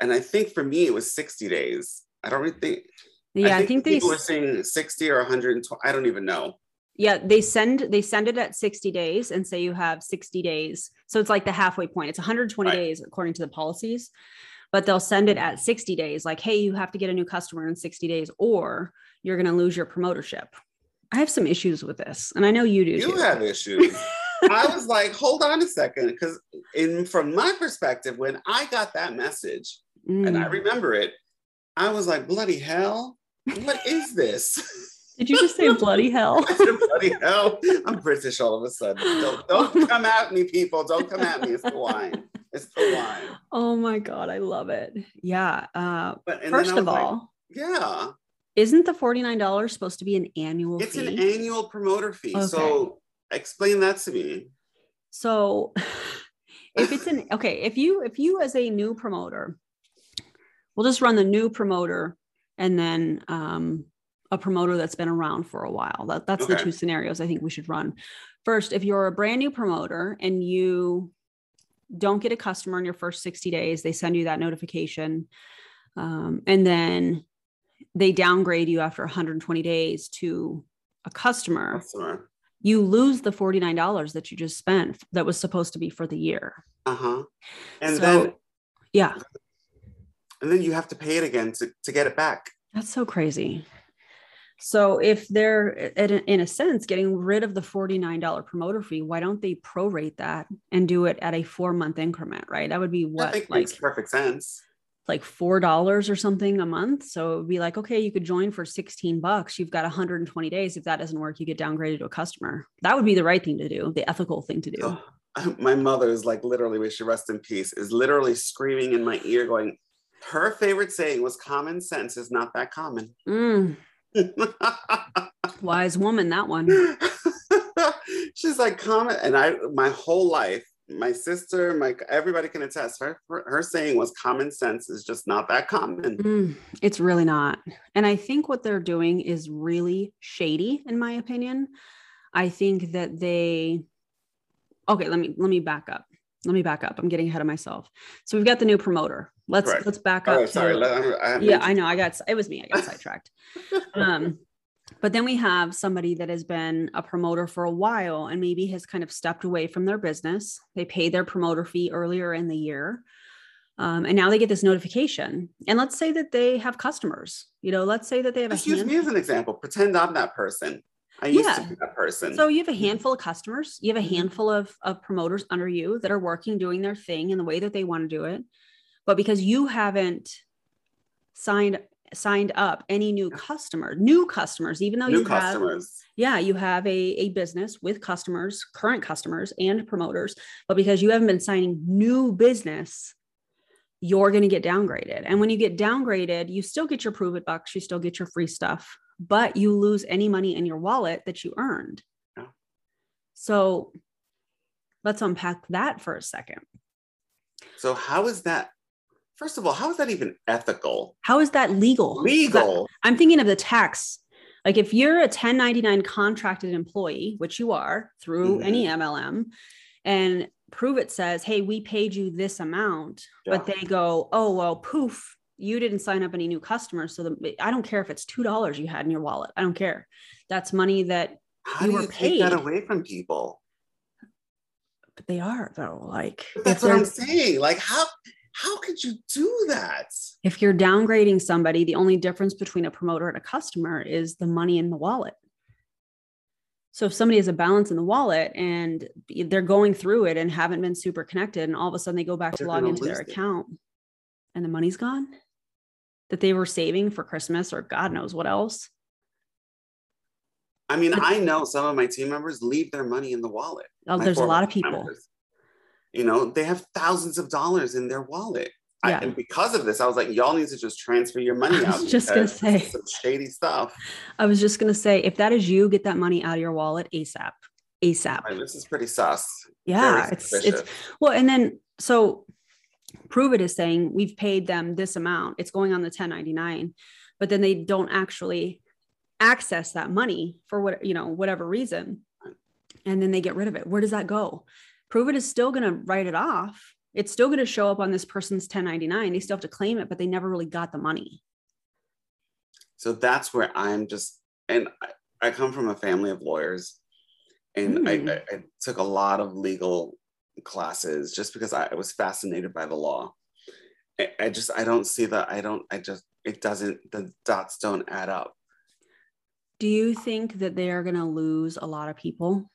And I think for me, it was 60 days. I don't really think, yeah, I think, they people were saying 60 or 120. I don't even know. Yeah they send they send it at 60 days and say you have 60 days so it's like the halfway point it's 120 Right. days according to the policies but they'll send it at 60 days like hey you have to get a new customer in 60 days or you're going to lose your promotership i have some issues with this and i know you do You too. have issues. I was like, hold on a second, because in from my perspective, when I got that message, and I Mm. remember it, I was like, bloody hell, what is this? did you just say bloody hell bloody hell, I'm British all of a sudden. Don't, don't come at me, people. Don't come at me. It's the wine. It's the wine. oh my god i love it yeah uh But first of was like, all yeah, isn't the $49 supposed to be an annual it's fee an annual promoter fee. Okay. So explain that to me. So if it's an okay, if you if you as a new promoter, we'll just run the new promoter and then um a promoter that's been around for a while. That, that's the two scenarios I think we should run. First, if you're a brand new promoter and you don't get a customer in your first 60 days, they send you that notification. Um, and then they downgrade you after 120 days to a customer Customer. you lose the $49 that you just spent that was supposed to be for the year. Uh-huh. And So- then Yeah, and then you have to pay it again to, to get it back. that's so crazy. So if they're in a, sense getting rid of the $49 promoter fee, why don't they prorate that and do it at a 4 month increment, right? That would be what makes like perfect sense. like $4 or something a month. So it would be like, okay, you could join for 16 bucks. You've got 120 days. If that doesn't work, you get downgraded to a customer. That would be the right thing to do, the ethical thing to do. Oh, my mother is like literally, may she rest in peace, is literally screaming in my ear, going, her favorite saying was common sense is not that common. Mm, wise woman, that one. She's like common, and I my whole life, my sister, my everybody can attest. Her her saying was common sense is just not that common. Mm, it's really not. And I think what they're doing is really shady, in my opinion. I think that they okay, let me let me back up. Let me back up. I'm getting ahead of myself. So we've got the new promoter. Let's Correct. let's back up. Oh, sorry. to- I yeah, I know. I got it was me. I got sidetracked. Um, but then we have somebody that has been a promoter for a while and maybe has kind of stepped away from their business. They paid their promoter fee earlier in the year. Um, and now they get this notification. And let's say that they have customers. You know, let's say that they have a Just use hand- me as an example. Pretend I'm that person. I used Yeah. to be that person. So you have a handful of customers, you have a Mhm. handful of, of promoters under you that are working, doing their thing in the way that they want to do it. But because you haven't signed signed up any new customer, new customers, even though New you have yeah, you have a, a business with customers, current customers and promoters, but because you haven't been signing new business, you're going to get downgraded. And when you get downgraded, you still get your Pruvit bucks, you still get your free stuff, but you lose any money in your wallet that you earned. Yeah. So let's unpack that for a second. So how is that? First of all, how is that even ethical? How is that legal? Legal. I'm thinking of the tax. Like if you're a 1099 contracted employee, which you are through Mhm. any MLM, and Pruvit says, hey, we paid you this amount, but they go, oh, well, poof, you didn't sign up any new customers. So the, I don't care if it's $2 you had in your wallet. I don't care. That's money that How you do were you take that away from people? but they are though. Like But that's what I'm saying. Like how how could you do that? if you're downgrading somebody, the only difference between a promoter and a customer is the money in the wallet. So if somebody has a balance in the wallet and they're going through it and haven't been super connected, and all of a sudden they go back to They're log into their it. account and the money's gone that they were saving for Christmas or God knows what else. I mean, I know some of my team members leave their money in the wallet. Oh, there's a lot of people. members. You know, they have thousands of dollars in their wallet. I, and because of this, I was like, y'all need to just transfer your money out. I out. was just gonna because this is say. some shady stuff. I was just gonna say, if that is you, get that money out of your wallet ASAP. ASAP. Like, this is pretty sus. yeah it's it's well and then so Pruvit is saying we've paid them this amount it's going on the 1099 but then they don't actually access that money for what you know whatever reason and then they get rid of it where does that go Pruvit is still going to write it off it's still going to show up on this person's 1099 they still have to claim it but they never really got the money So that's where I'm just, and I, I come from a family of lawyers, and I, Hmm. I, I took a lot of legal classes just because I, I was fascinated by the law. I, I just, I don't see that. I don't, I just, it doesn't, the dots don't add up. do you think that they are going to lose a lot of people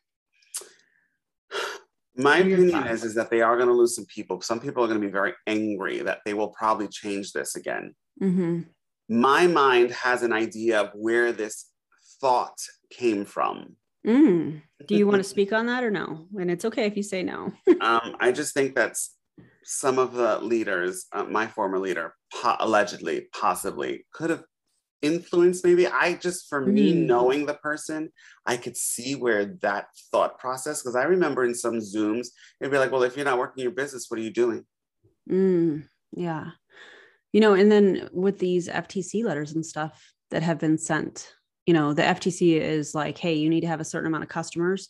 My What are your opinion is, is that they are going to lose some people. Some people are going to be very angry that they will probably change this again. mm-hmm. My mind has an idea of where this thought came from. mm. do you want to speak on that or no and it's okay if you say no um, I just think that's some of the leaders, uh, my former leader, po- allegedly, possibly could have influenced. Maybe I just, for me, Mm. knowing the person, I could see where that thought process. Because I remember in some Zooms, it'd be like, "Well, if you're not working your business, what are you doing?" Mm, yeah. You know, and then with these FTC letters and stuff that have been sent, you know, the FTC is like, hey, you need to have a certain amount of customers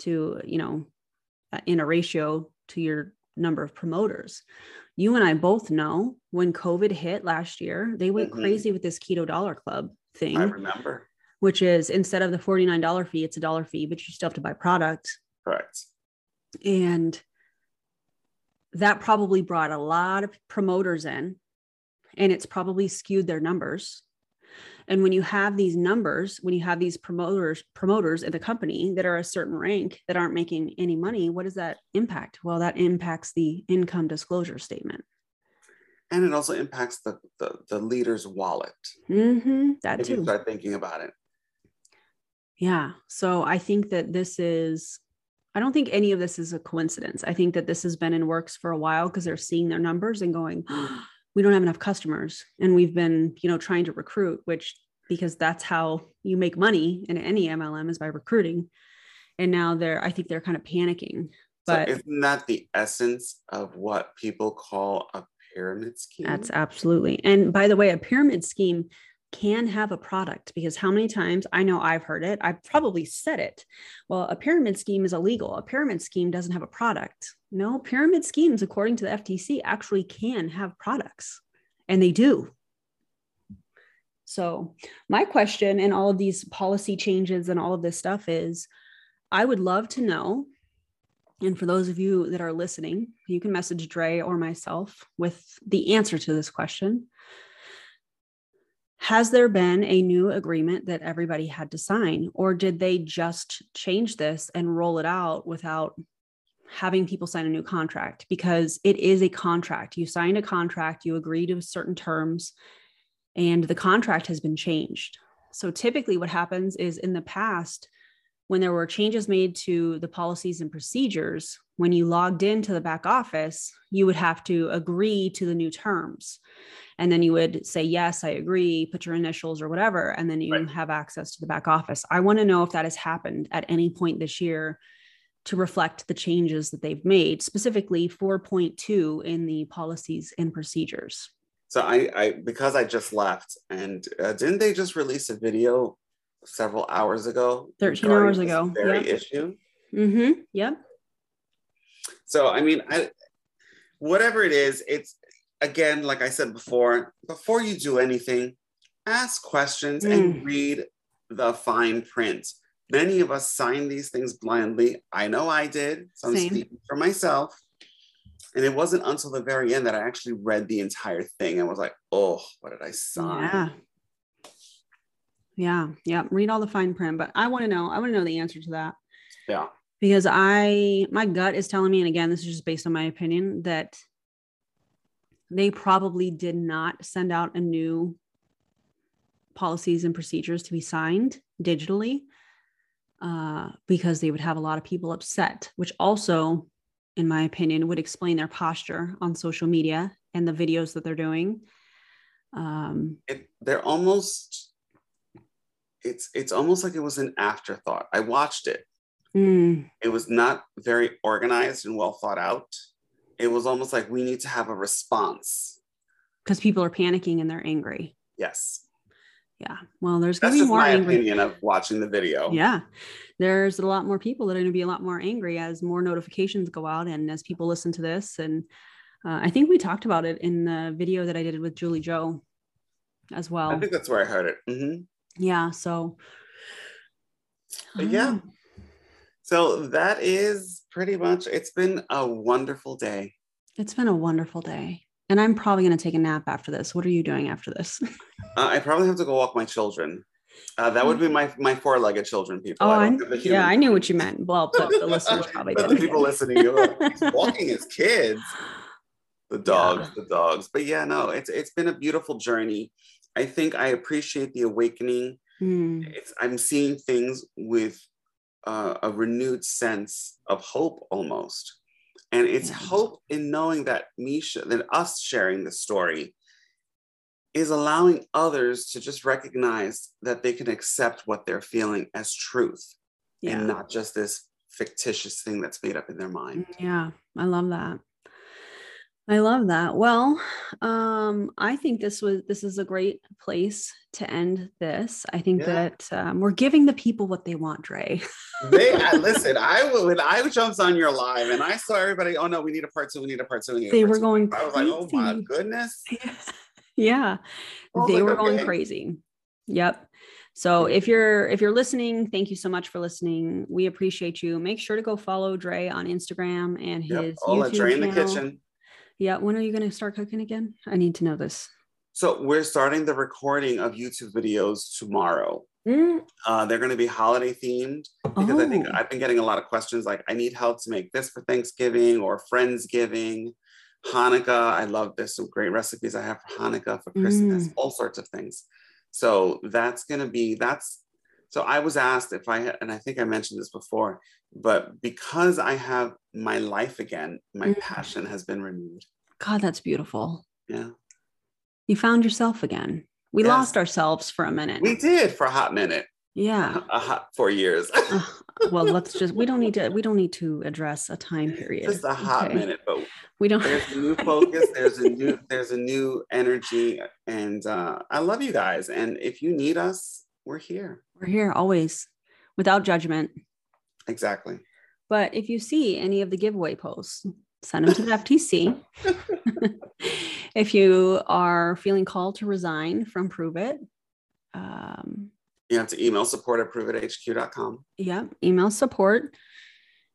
to, you know, uh, in a ratio to your number of promoters. You and I both know when COVID hit last year, they went Mhm. crazy with this keto dollar club thing, I remember. which is instead of the $49 fee, it's a dollar fee, but you still have to buy product. Correct. And that probably brought a lot of promoters in and it's probably skewed their numbers. And when you have these numbers, when you have these promoters, promoters in the company that are a certain rank that aren't making any money, what does that impact? Well, that impacts the income disclosure statement. And it also impacts the the, the leader's wallet. hmm that If you too. start thinking about it. Yeah. So I think that this is, I don't think any of this is a coincidence. I think that this has been in works for a while because they're seeing their numbers and going, we don't have enough customers. And we've been, you know, trying to recruit, which because that's how you make money in any MLM is by recruiting. And now they're, I think they're kind of panicking. But so isn't that the essence of what people call a pyramid scheme? That's absolutely. And by the way, a pyramid scheme can have a product because how many times I know I've heard it, I've probably said it. Well, a pyramid scheme is illegal. A pyramid scheme doesn't have a product. No, pyramid schemes, according to the FTC, actually can have products, and they do. So, my question in all of these policy changes and all of this stuff is I would love to know. And for those of you that are listening, you can message Dre or myself with the answer to this question. Has there been a new agreement that everybody had to sign, or did they just change this and roll it out without having people sign a new contract? Because it is a contract. You signed a contract, you agree to certain terms, and the contract has been changed. So typically, what happens is in the past, when there were changes made to the policies and procedures, when you logged into the back office, you would have to agree to the new terms. And then you would say, Yes, I agree, put your initials or whatever. And then you right. have access to the back office. I want to know if that has happened at any point this year to reflect the changes that they've made, specifically 4.2 in the policies and procedures. So I, I because I just left, and uh, didn't they just release a video several hours ago? 13 hours ago. Very yep. issue. Mm-hmm. Yep. So I mean, I whatever it is, it's again, like I said before, before you do anything, ask questions mm. and read the fine print. Many of us sign these things blindly. I know I did. So I'm Same. speaking for myself. And it wasn't until the very end that I actually read the entire thing and was like, oh, what did I sign? Yeah. Yeah. Yeah. Read all the fine print. But I want to know, I want to know the answer to that. Yeah. Because I, my gut is telling me, and again, this is just based on my opinion, that they probably did not send out a new policies and procedures to be signed digitally uh, because they would have a lot of people upset, which also in my opinion, would explain their posture on social media and the videos that they're doing. Um, it, they're almost it's it's almost like it was an afterthought. I watched it. Mm. It was not very organized and well thought out. It was almost like we need to have a response because people are panicking and they're angry. Yes. Yeah. Well, there's going to be more my angry. opinion of watching the video. Yeah. There's a lot more people that are going to be a lot more angry as more notifications go out and as people listen to this. And uh, I think we talked about it in the video that I did with Julie Joe as well. I think that's where I heard it. Mm-hmm. Yeah. So, but yeah. So that is pretty much, it's been a wonderful day. It's been a wonderful day. And I'm probably going to take a nap after this. What are you doing after this? uh, I probably have to go walk my children. Uh, that would be my my four-legged children. People. Oh, I I, yeah, I knew what you meant. Well, but the listeners probably did. The people listening, you're like, walking as kids. The dogs, yeah. the dogs. But yeah, no, it's it's been a beautiful journey. I think I appreciate the awakening. Mm. I'm seeing things with uh, a renewed sense of hope, almost. And it's hope in knowing that Misha, that us sharing the story is allowing others to just recognize that they can accept what they're feeling as truth yeah. and not just this fictitious thing that's made up in their mind. Yeah, I love that. I love that. Well, um, I think this was this is a great place to end this. I think yeah. that um, we're giving the people what they want, Dre. they listen. I when I jumped on your live and I saw everybody. Oh no, we need a part two. We need a part two. We they were two. going. I was like, oh my goodness. yeah, they were like, going crazy. Yep. So if you're if you're listening, thank you so much for listening. We appreciate you. Make sure to go follow Dre on Instagram and his yep. All YouTube Dre in the kitchen. Yeah. When are you going to start cooking again? I need to know this. So we're starting the recording of YouTube videos tomorrow. Mm. Uh, they're going to be holiday themed because oh. I think oh. I've been getting a lot of questions like, I need help to make this for Thanksgiving or Friendsgiving, Hanukkah. I love this. Some great recipes I have for Hanukkah, for Christmas, mm. all sorts of things. So that's going to be, that's, so I was asked if I, and I think I mentioned this before, but because I have my life again, my mm. passion has been renewed. God, that's beautiful. Yeah. You found yourself again. We yes. lost ourselves for a minute. We did for a hot minute. Yeah. A hot four years. uh, well, let's just we don't need to we don't need to address a time period. Just a hot okay. minute, but we don't there's a new focus, there's a new there's a new energy. And uh, I love you guys. And if you need us, we're here. We're here always without judgment. Exactly. But if you see any of the giveaway posts, send them to the FTC. if you are feeling called to resign from Pruvit, um, you have to email support at pruvithq.com. Yeah, email support.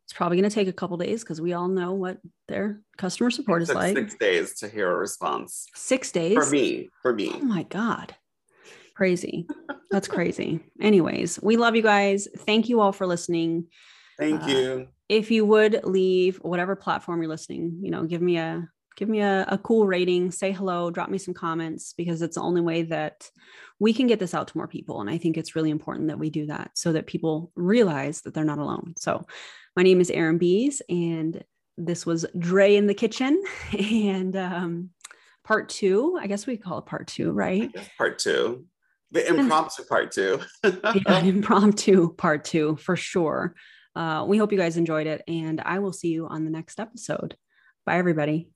It's probably going to take a couple days because we all know what their customer support is like. Six days to hear a response. Six days for me. For me. Oh my god, crazy! That's crazy. Anyways, we love you guys. Thank you all for listening. Thank uh, you. If you would leave whatever platform you're listening, you know, give me a give me a, a cool rating, say hello, drop me some comments because it's the only way that we can get this out to more people. And I think it's really important that we do that so that people realize that they're not alone. So, my name is Erin Biest, and this was Dre in the Kitchen. And um, part two, I guess we call it part two, right? Part two. The impromptu part two. yeah, impromptu part two for sure. Uh, we hope you guys enjoyed it, and I will see you on the next episode. Bye, everybody.